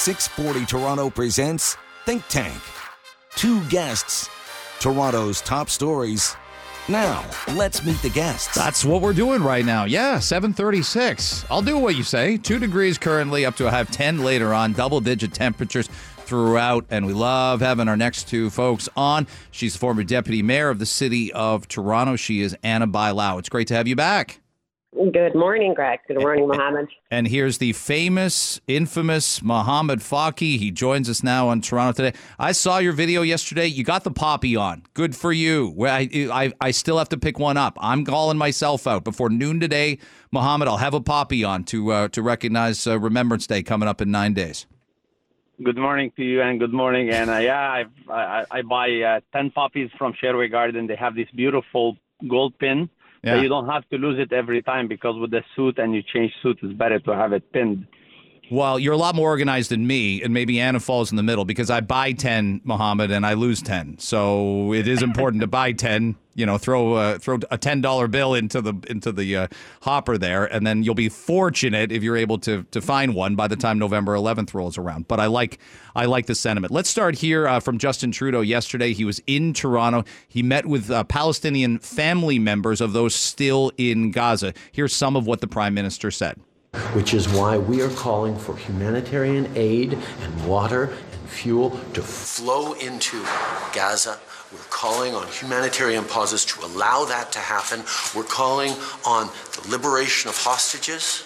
640 Toronto presents Think Tank. Two guests, Toronto's top stories. Now, let's meet the guests. That's what we're doing right now. Yeah, 736. I'll do what you say. Two degrees currently, up to a half 10 later on, double digit temperatures throughout. And we love having our next two folks on. She's the former deputy mayor of the city of Toronto. She is Ana Bailão. It's great to have you back. Good morning, Greg. Good morning, Mohammed. And here's the famous, infamous Mohammed Fakih. He joins us now on Toronto today. I saw your video yesterday. You got the poppy on. Good for you. I, I, I still have to pick one up. I'm calling myself out before noon today, Mohammed. I'll have a poppy on to uh, to recognize uh, Remembrance Day coming up in nine days. Good morning to you and good morning. And uh, yeah, I, I, I buy uh, ten poppies from Sherway Garden. They have this beautiful gold pin yeah. you don't have to lose it every time because with the suit and you change suit, it's better to have it pinned. Well, you're a lot more organized than me, and maybe Anna falls in the middle because I buy 10, Mohammed, and I lose 10. So it is important to buy 10 you know throw uh, throw a ten dollar bill into the into the uh, hopper there, and then you'll be fortunate if you're able to to find one by the time November 11th rolls around. But I like I like the sentiment. Let's start here uh, from Justin Trudeau. Yesterday, he was in Toronto. He met with uh, Palestinian family members of those still in Gaza. Here's some of what the Prime Minister said. Which is why we are calling for humanitarian aid and water and fuel to flow into Gaza we're calling on humanitarian pauses to allow that to happen. We're calling on the liberation of hostages,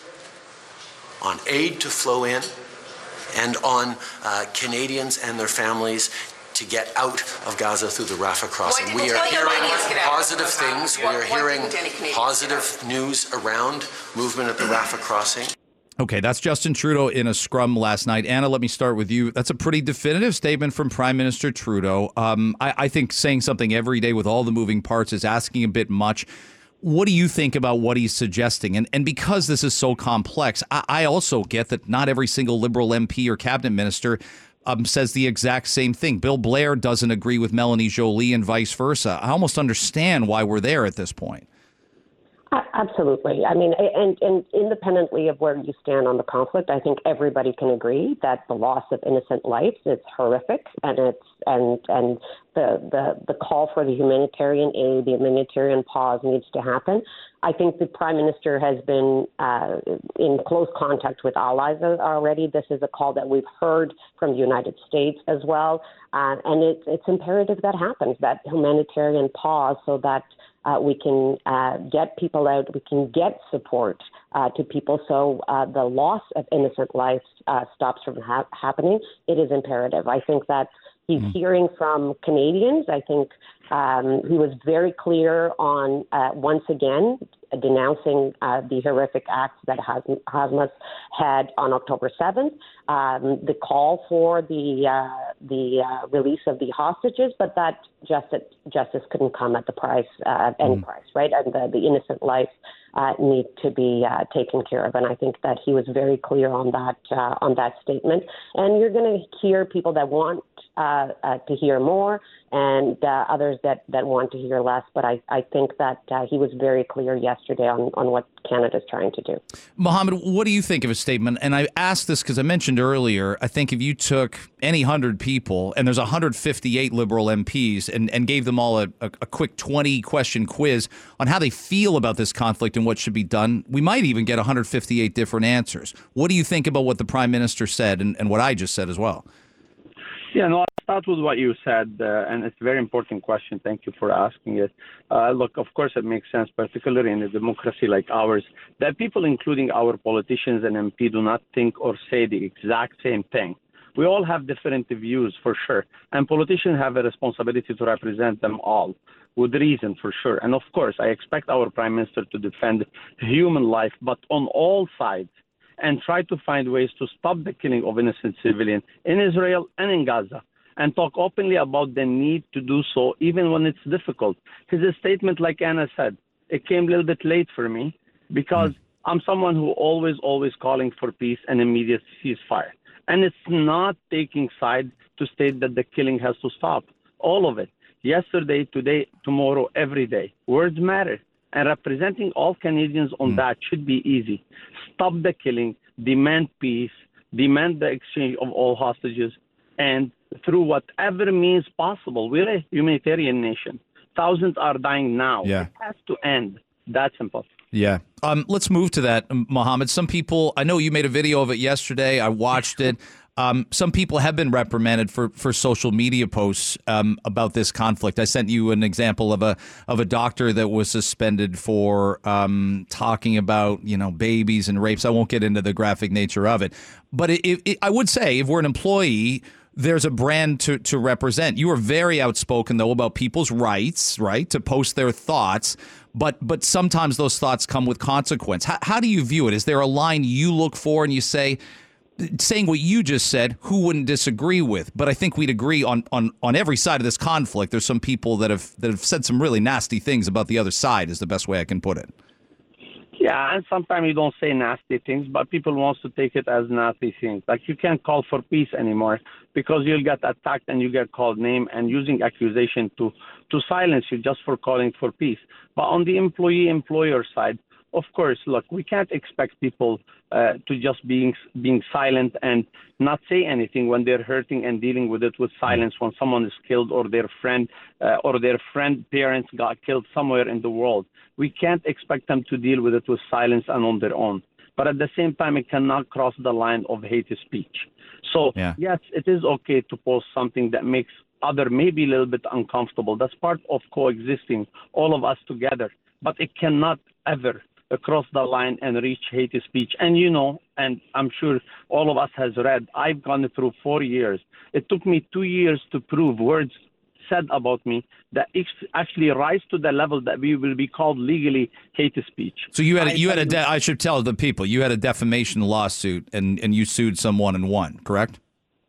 on aid to flow in, and on uh, Canadians and their families to get out of Gaza through the Rafah crossing. we are hearing positive things. We are hearing positive news around movement at the Rafah crossing. Okay, that's Justin Trudeau in a scrum last night. Anna, let me start with you. That's a pretty definitive statement from Prime Minister Trudeau. Um, I, I think saying something every day with all the moving parts is asking a bit much. What do you think about what he's suggesting? And and because this is so complex, I, I also get that not every single Liberal MP or cabinet minister um, says the exact same thing. Bill Blair doesn't agree with Melanie Joly and vice versa. I almost understand why we're there at this point. Absolutely. I mean, and, and independently of where you stand on the conflict, I think everybody can agree that the loss of innocent lives is horrific, and it's and and the the the call for the humanitarian aid, the humanitarian pause needs to happen. I think the prime minister has been uh, in close contact with allies already. This is a call that we've heard from the United States as well, uh, and it's it's imperative that happens that humanitarian pause so that uh, we can uh, get people out. We can get support uh, to people so uh, the loss of innocent lives uh, stops from ha- happening. It is imperative. I think that he's mm-hmm. hearing from Canadians. I think um, he was very clear on uh, once again denouncing uh, the horrific acts that Hamas had on October 7th, um, the call for the uh, the uh, release of the hostages, but that justice justice couldn't come at the price uh, at any mm. price, right? And the, the innocent life uh, need to be uh, taken care of. And I think that he was very clear on that uh, on that statement. And you're going to hear people that want uh, uh, to hear more and uh, others that, that want to hear less. But I, I think that uh, he was very clear yesterday on, on what Canada's trying to do. Mohammed, what do you think of his statement? And I asked this because I mentioned earlier, I think if you took any 100 people, and there's 158 Liberal MPs, and, and gave them all a, a, a quick 20 question quiz on how they feel about this conflict and what should be done, we might even get 158 different answers. What do you think about what the Prime Minister said and, and what I just said as well? Yeah, no, I'll start with what you said, uh, and it's a very important question. Thank you for asking it. Uh, look, of course, it makes sense, particularly in a democracy like ours, that people, including our politicians and MP, do not think or say the exact same thing. We all have different views, for sure, and politicians have a responsibility to represent them all with reason, for sure. And of course, I expect our prime minister to defend human life, but on all sides and try to find ways to stop the killing of innocent civilians in Israel and in Gaza and talk openly about the need to do so even when it's difficult. His statement, like Anna said, it came a little bit late for me because mm. I'm someone who always, always calling for peace and immediate ceasefire. And it's not taking side to state that the killing has to stop. All of it. Yesterday, today, tomorrow, every day. Words matter and representing all Canadians on mm. that should be easy. Stop the killing, demand peace, demand the exchange of all hostages, and through whatever means possible. We're a humanitarian nation. Thousands are dying now. Yeah. It has to end. That's impossible. Yeah. Um, let's move to that, Mohammed. Some people, I know you made a video of it yesterday. I watched it. Um, some people have been reprimanded for, for social media posts um, about this conflict. I sent you an example of a of a doctor that was suspended for um, talking about you know babies and rapes. I won't get into the graphic nature of it, but it, it, I would say if we're an employee there's a brand to, to represent. You are very outspoken though about people's rights, right, to post their thoughts, but but sometimes those thoughts come with consequence. How, how do you view it? Is there a line you look for and you say, saying what you just said, who wouldn't disagree with? But I think we'd agree on on on every side of this conflict. There's some people that have that have said some really nasty things about the other side. Is the best way I can put it. Yeah, and sometimes you don't say nasty things, but people wants to take it as nasty things. Like you can't call for peace anymore because you'll get attacked and you get called name and using accusation to to silence you just for calling for peace. But on the employee employer side, of course, look, we can't expect people uh, to just being being silent and not say anything when they're hurting and dealing with it with silence when someone is killed or their friend uh, or their friend parents got killed somewhere in the world. We can't expect them to deal with it with silence and on their own. But at the same time, it cannot cross the line of hate speech. So yeah. yes, it is okay to post something that makes other maybe a little bit uncomfortable. That's part of coexisting, all of us together. But it cannot ever across the line and reach hate speech. And you know, and I'm sure all of us has read, I've gone through four years. It took me two years to prove words said about me that it actually rise to the level that we will be called legally hate speech. So you had a, you had a de- I should tell the people you had a defamation lawsuit and and you sued someone and won, correct?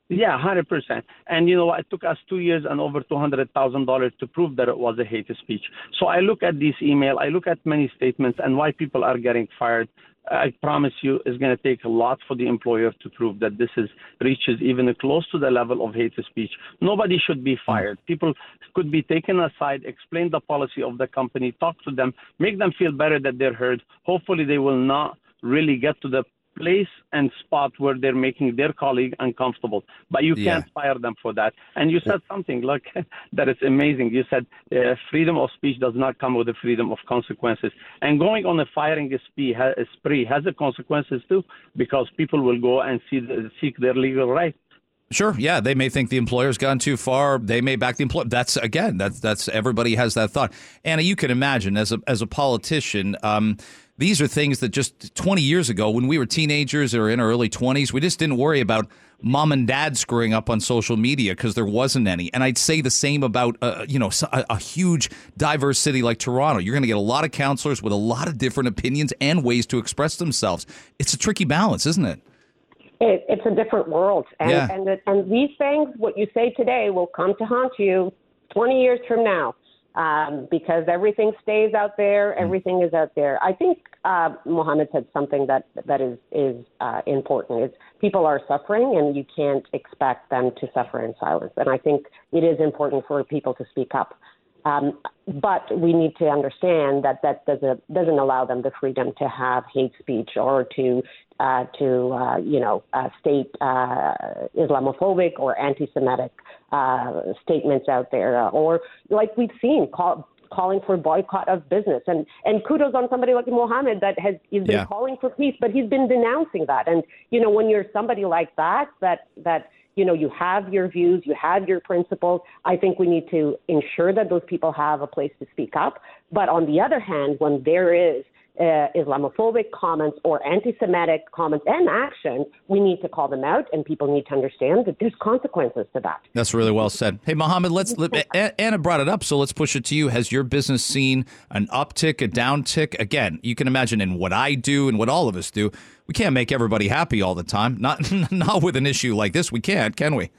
Yeah, hundred percent. And you know, it took us two years and over two hundred thousand dollars to prove that it was a hate speech. So I look at this email, I look at many statements, and why people are getting fired. I promise you, it's going to take a lot for the employer to prove that this is reaches even close to the level of hate speech. Nobody should be fired. People could be taken aside, explain the policy of the company, talk to them, make them feel better that they're heard. Hopefully, they will not really get to the place and spot where they're making their colleague uncomfortable. But you can't fire them for that. And you said something like that is amazing. You said uh, freedom of speech does not come with the freedom of consequences. And going on a firing spree, spree has the consequences too, because people will go and see the, seek their legal right. Sure. Yeah, they may think the employer's gone too far. They may back the employer. That's again. That's that's everybody has that thought. Anna, you can imagine as a as a politician. Um, these are things that just 20 years ago, when we were teenagers or in our early 20s, we just didn't worry about mom and dad screwing up on social media because there wasn't any. And I'd say the same about uh, you know a, a, huge diverse city like Toronto. You're going to get a lot of councillors with a lot of different opinions and ways to express themselves. It's a tricky balance, isn't it? it it's a different world, and yeah. and the, and these things, what you say today, will come to haunt you 20 years from now um, because everything stays out there, mm. everything is out there. I think uh, Mohammed said something that that is is uh, important. Is people are suffering, and you can't expect them to suffer in silence. And I think it is important for people to speak up. Um, but we need to understand that that doesn't doesn't allow them the freedom to have hate speech or to uh, to uh, you know uh, state uh, Islamophobic or anti-Semitic uh, statements out there, uh, or like we've seen, call, calling for boycott of business. And and kudos on somebody like Mohammed that has he's been yeah. calling for peace, but he's been denouncing that. And you know when you're somebody like that, that that you know you have your views, you have your principles. I think we need to ensure that those people have a place to speak up. But on the other hand, when there is uh, Islamophobic comments or anti-Semitic comments and actions, we need to call them out, and people need to understand that there's consequences to that. That's really well said. Hey, Mohammed, let's let, Anna brought it up, so let's push it to you. Has your business seen an uptick, a downtick? Again, you can imagine in what I do and what all of us do, we can't make everybody happy all the time. Not not with an issue like this, we can't, can we?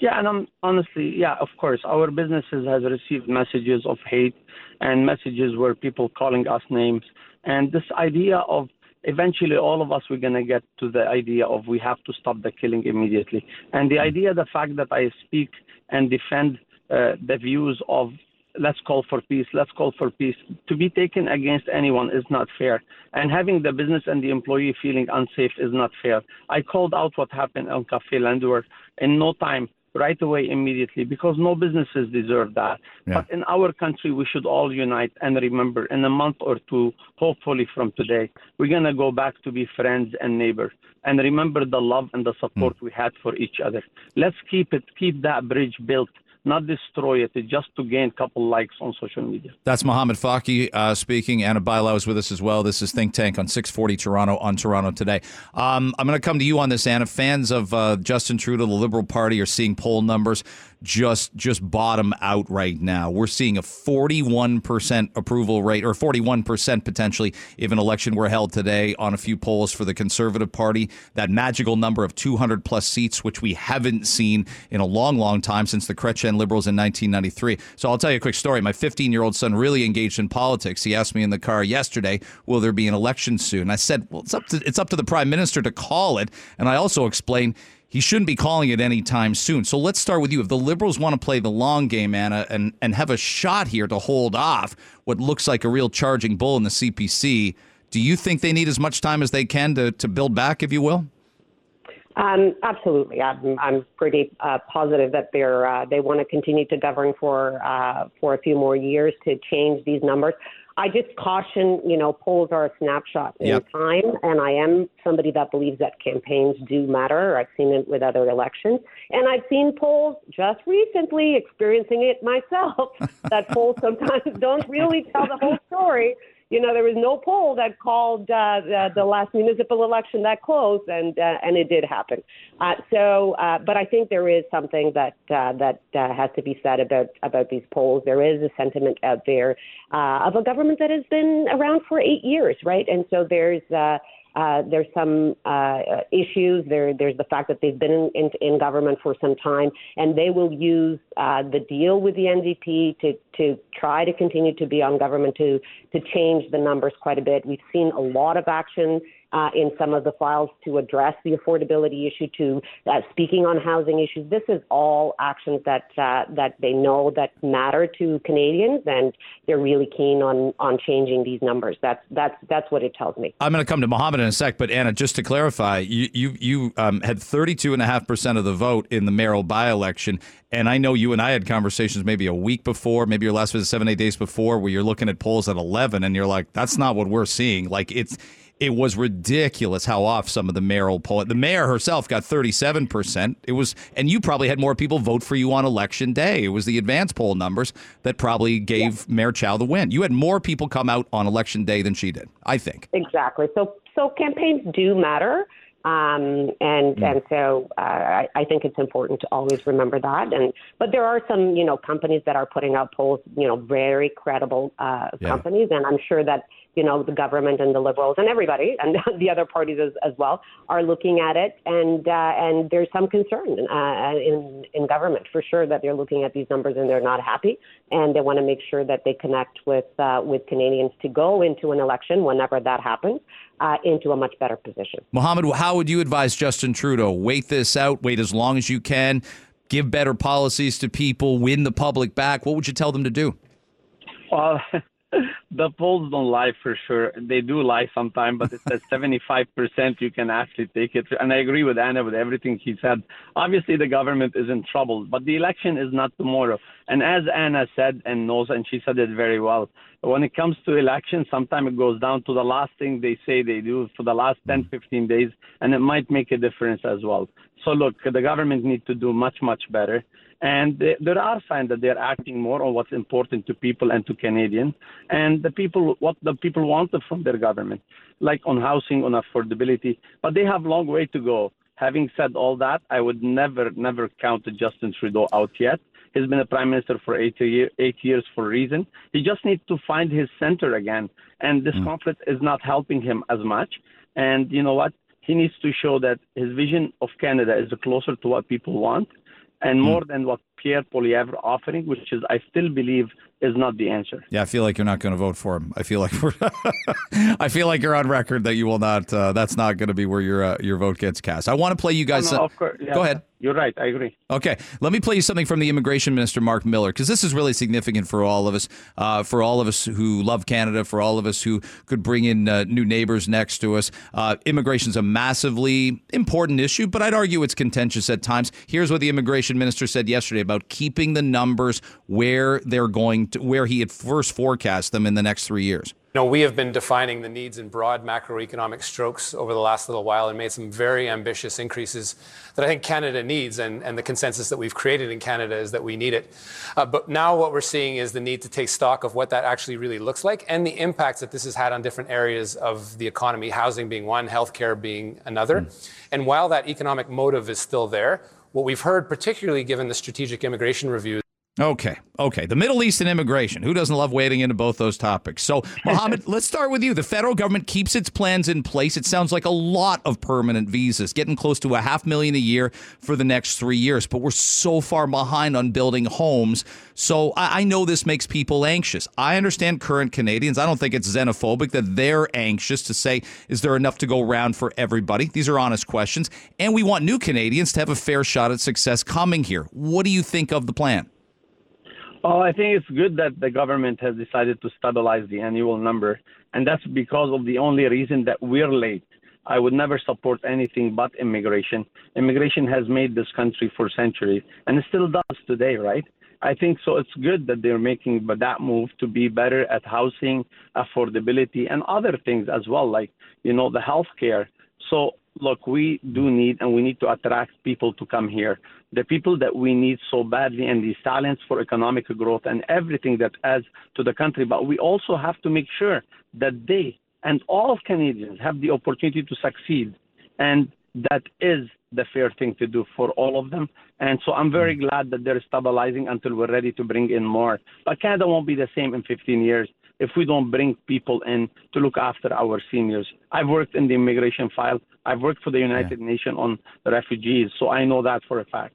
Yeah, and I'm, honestly, yeah, of course, our businesses has received messages of hate and messages where people calling us names, and this idea of eventually all of us we're going to get to the idea of we have to stop the killing immediately, and the idea, the fact that I speak and defend uh, the views of let's call for peace, let's call for peace. To be taken against anyone is not fair. And having the business and the employee feeling unsafe is not fair. I called out what happened on Cafe Landwer in no time right away immediately because no businesses deserve that. Yeah. But in our country, we should all unite and remember in a month or two, hopefully from today, we're going to go back to be friends and neighbors and remember the love and the support hmm. we had for each other. Let's keep it, keep that bridge built not destroy it just to gain a couple likes on social media. That's Mohammed Fakih uh, speaking. Anna Bailão is with us as well. This is Think Tank on 640 Toronto on Toronto today. Um, I'm going to come to you on this, Anna. Fans of uh, Justin Trudeau, the Liberal Party, are seeing poll numbers just just bottom out right now. We're seeing a 41% approval rate or 41% potentially if an election were held today on a few polls for the Conservative Party. That magical number of 200 plus seats which we haven't seen in a long long time since the Liberals in 1993. So I'll tell you a quick story. My 15-year-old son really engaged in politics. He asked me in the car yesterday, "Will there be an election soon?" I said, "Well, it's up to it's up to the prime minister to call it." And I also explained he shouldn't be calling it anytime soon. So let's start with you. If the Liberals want to play the long game, Anna, and, and have a shot here to hold off what looks like a real charging bull in the CPC, do you think they need as much time as they can to, to build back, if you will? Um, absolutely, I'm, I'm pretty uh, positive that they're uh, they want to continue to govern for uh, for a few more years to change these numbers. I just caution, you know, polls are a snapshot in Yep. time, and I am somebody that believes that campaigns do matter. I've seen it with other elections, and I've seen polls just recently, experiencing it myself, that polls sometimes don't really tell the whole story. You know, there was no poll that called uh, the, the last municipal election that close, and uh, and it did happen. Uh, so, uh, but I think there is something that uh, that uh, has to be said about about these polls. There is a sentiment out there uh, of a government that has been around for eight years, right? And so there's. Uh, uh, there's some uh, issues. There, there's the fact that they've been in, in, in government for some time, and they will use uh, the deal with the NDP to to try to continue to be on government to to change the numbers quite a bit. We've seen a lot of action uh, in some of the files to address the affordability issue, to uh, speaking on housing issues. This is all actions that uh, that they know that matter to Canadians, and they're really keen on on changing these numbers. That's that's that's what it tells me. I'm going to come to Mohammed in a sec, but Anna, just to clarify, you you, you um, had 32.5% of the vote in the mayoral by election. And I know you and I had conversations maybe a week before, maybe your last visit seven, eight days before, where you're looking at polls at 11 and you're like, that's not what we're seeing. Like it's, it was ridiculous how off some of the mayoral poll. The mayor herself got 37%. It was, and you probably had more people vote for you on election day. It was the advance poll numbers that probably gave Mayor Chow the win. You had more people come out on election day than she did, I think. Exactly. So so campaigns do matter. Um, and and so uh, I, I think it's important to always remember that. And but there are some you know companies that are putting out polls, you know, very credible uh, Yeah. companies, and I'm sure that you know the government and the liberals and everybody and the other parties as, as well are looking at it. And uh, and there's some concern uh, in in government for sure that they're looking at these numbers and they're not happy, and they want to make sure that they connect with uh, with Canadians to go into an election whenever that happens uh, into a much better position. Mohammed, how would you advise Justin Trudeau? Wait this out, wait as long as you can, give better policies to people, win the public back. What would you tell them to do? Well, the polls don't lie for sure. They do lie sometimes, but it says 75% you can actually take it. And I agree with Anna with everything he said. Obviously, the government is in trouble, but the election is not tomorrow. And as Anna said and knows, and she said it very well, when it comes to elections, sometimes it goes down to the last thing they say they do for the last 10, 15 days, and it might make a difference as well. So, look, the government needs to do much, much better. And th- there are signs that they're acting more on what's important to people and to Canadians, and the people what the people wanted from their government, like on housing, on affordability. But they have a long way to go. Having said all that, I would never, never count Justin Trudeau out yet. He's been a prime minister for eight, year, eight years for a reason. He just needs to find his center again, and this hmm. conflict is not helping him as much. And you know what? He needs to show that his vision of Canada is closer to what people want and hmm. more than what Pierre offering, which is I still believe is not the answer. Yeah, I feel like you're not going to vote for him. I feel like we're I feel like you're on record that you will not. Uh, that's not going to be where your uh, your vote gets cast. I want to play you guys. No, course. Yeah, go ahead. You're right. I agree. Okay, let me play you something from the immigration minister, Mark Miller, because this is really significant for all of us, uh, for all of us who love Canada, for all of us who could bring in uh, new neighbors next to us. Uh, immigration is a massively important issue, but I'd argue it's contentious at times. Here's what the immigration minister said yesterday about keeping the numbers where they're going to, where he had first forecast them in the next three years. You know, we have been defining the needs in broad macroeconomic strokes over the last little while and made some very ambitious increases that I think Canada needs. And, and the consensus that we've created in Canada is that we need it. Uh, but now what we're seeing is the need to take stock of what that actually really looks like and the impacts that this has had on different areas of the economy, housing being one, healthcare being another. Mm. And while that economic motive is still there, what we've heard, particularly given the strategic immigration review, Okay. Okay. The Middle East and immigration. Who doesn't love wading into both those topics? So, Mohammed, let's start with you. The federal government keeps its plans in place. It sounds like a lot of permanent visas, getting close to a half million a year for the next three years. But we're so far behind on building homes. So, I, I know this makes people anxious. I understand current Canadians. I don't think it's xenophobic that they're anxious to say, is there enough to go around for everybody? These are honest questions. And we want new Canadians to have a fair shot at success coming here. What do you think of the plan? Oh, I think it's good that the government has decided to stabilize the annual number, and that's because of the only reason that we're late. I would never support anything but immigration. Immigration has made this country for centuries, and it still does today, right? I think so. It's good that they're making that move to be better at housing, affordability, and other things as well, like you know the healthcare. So look, we do need and we need to attract people to come here. The people that we need so badly and these talents for economic growth and everything that adds to the country. But we also have to make sure that they and all Canadians have the opportunity to succeed. And that is the fair thing to do for all of them. And so I'm very mm. glad that they're stabilizing until we're ready to bring in more. But Canada won't be the same in 15 years if we don't bring people in to look after our seniors. I've worked in the immigration file. I've worked for the United yeah. Nations on the refugees, so I know that for a fact.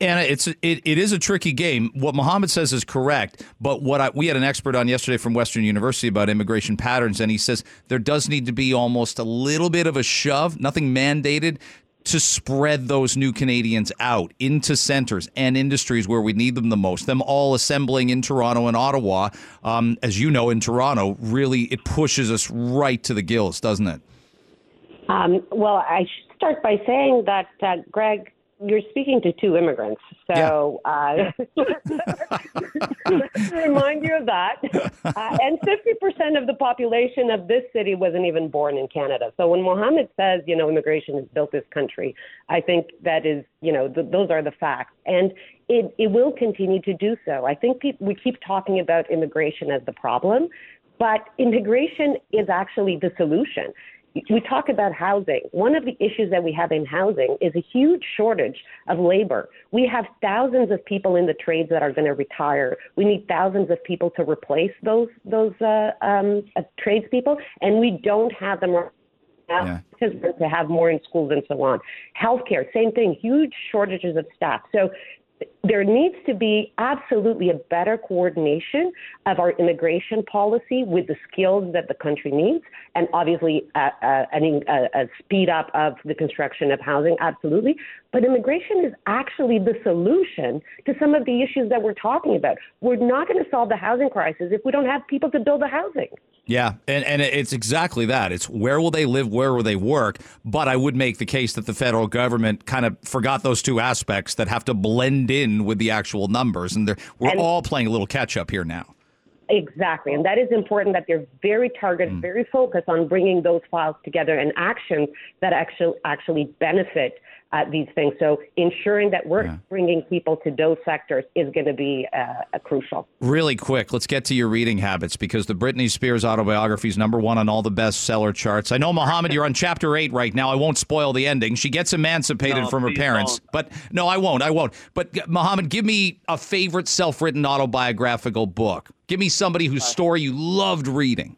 And it's it, it is a tricky game. What Mohammed says is correct, but what I, we had an expert on yesterday from Western University about immigration patterns, and he says there does need to be almost a little bit of a shove, nothing mandated, to spread those new Canadians out into centers and industries where we need them the most. Them all assembling in Toronto and Ottawa, um, as you know, in Toronto, really it pushes us right to the gills, doesn't it? Um, well, I should start by saying that, uh, Greg, you're speaking to two immigrants, so yeah. uh, remind you of that. Uh, and 50% of the population of this city wasn't even born in Canada. So when Mohammed says, you know, immigration has built this country, I think that is, you know, th- those are the facts, and it, it will continue to do so. I think pe- we keep talking about immigration as the problem, but immigration is actually the solution we talk about housing. One of the issues that we have in housing is a huge shortage of labor. We have thousands of people in the trades that are going to retire. We need thousands of people to replace those those uh, um, uh, tradespeople, and we don't have them. Yeah. To have more in schools and so on. Healthcare, same thing, huge shortages of staff. So there needs to be absolutely a better coordination of our immigration policy with the skills that the country needs, and obviously uh, uh, a, a speed up of the construction of housing, absolutely. But immigration is actually the solution to some of the issues that we're talking about. We're not going to solve the housing crisis if we don't have people to build the housing. Yeah, and, and it's exactly that. It's where will they live, where will they work? But I would make the case that the federal government kind of forgot those two aspects that have to blend in with the actual numbers, and we're and, all playing a little catch up here now. Exactly, and that is important that they're very targeted, mm. very focused on bringing those files together and actions that actually actually benefit uh, these things. So ensuring that we're yeah. bringing people to those sectors is going to be uh, crucial. Really quick, let's get to your reading habits because the Britney Spears autobiography is number one on all the bestseller charts. I know, Mohammed, you're on chapter eight right now. I won't spoil the ending. She gets emancipated no, from her parents, don't. but no, I won't. I won't. But Mohammed, give me a favorite self-written autobiographical book. Give me somebody whose story you loved reading.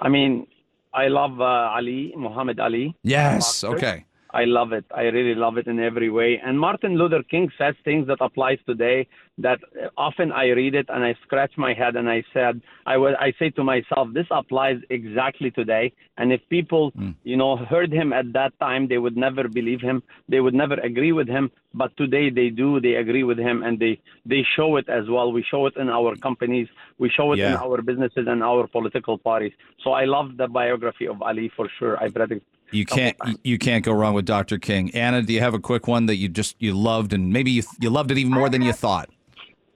I mean, I love uh, Ali, Muhammad Ali. Yes. Okay. I love it. I really love it in every way. And Martin Luther King says things that applies today that often I read it and I scratch my head and I said I would I say to myself this applies exactly today. And if people mm. you know heard him at that time, they would never believe him. They would never agree with him. But today they do. They agree with him and they they show it as well. We show it in our companies. We show it yeah. in our businesses and our political parties. So I love the biography of Ali for sure. I've read it you can't you can't go wrong with Dr. King. Anna, do you have a quick one that you just you loved and maybe you you loved it even more than you thought?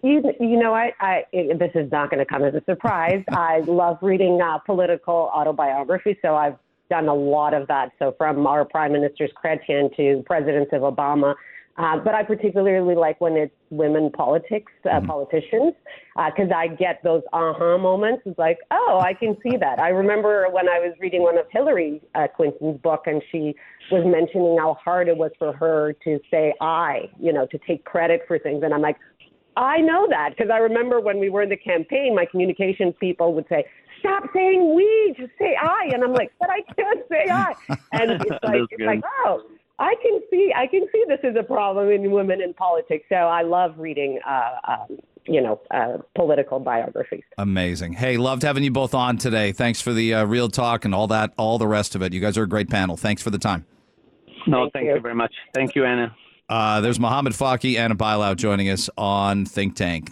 You you know I I this is not going to come as a surprise. I love reading uh, political autobiography, so I've done a lot of that. So from our prime ministers Chrétien to presidents of Obama uh, but I particularly like when it's women politics, uh, mm-hmm. politicians, because uh, I get those aha moments. It's like, oh, I can see that. I remember when I was reading one of Hillary uh, Clinton's book, and she was mentioning how hard it was for her to say I, you know, to take credit for things. And I'm like, I know that because I remember when we were in the campaign, my communications people would say, stop saying we, just say I. And I'm like, but I can't say I. And it's like, it's like, oh, I can see I can see this is a problem in women in politics. So I love reading, uh, um, you know, uh, political biographies. Amazing. Hey, loved having you both on today. Thanks for the uh, real talk and all that, all the rest of it. You guys are a great panel. Thanks for the time. No, thank, thank you. you. very much. Thank you, Anna. Uh, there's Mohammed Fakih and Ana Bailão joining us on Think Tank.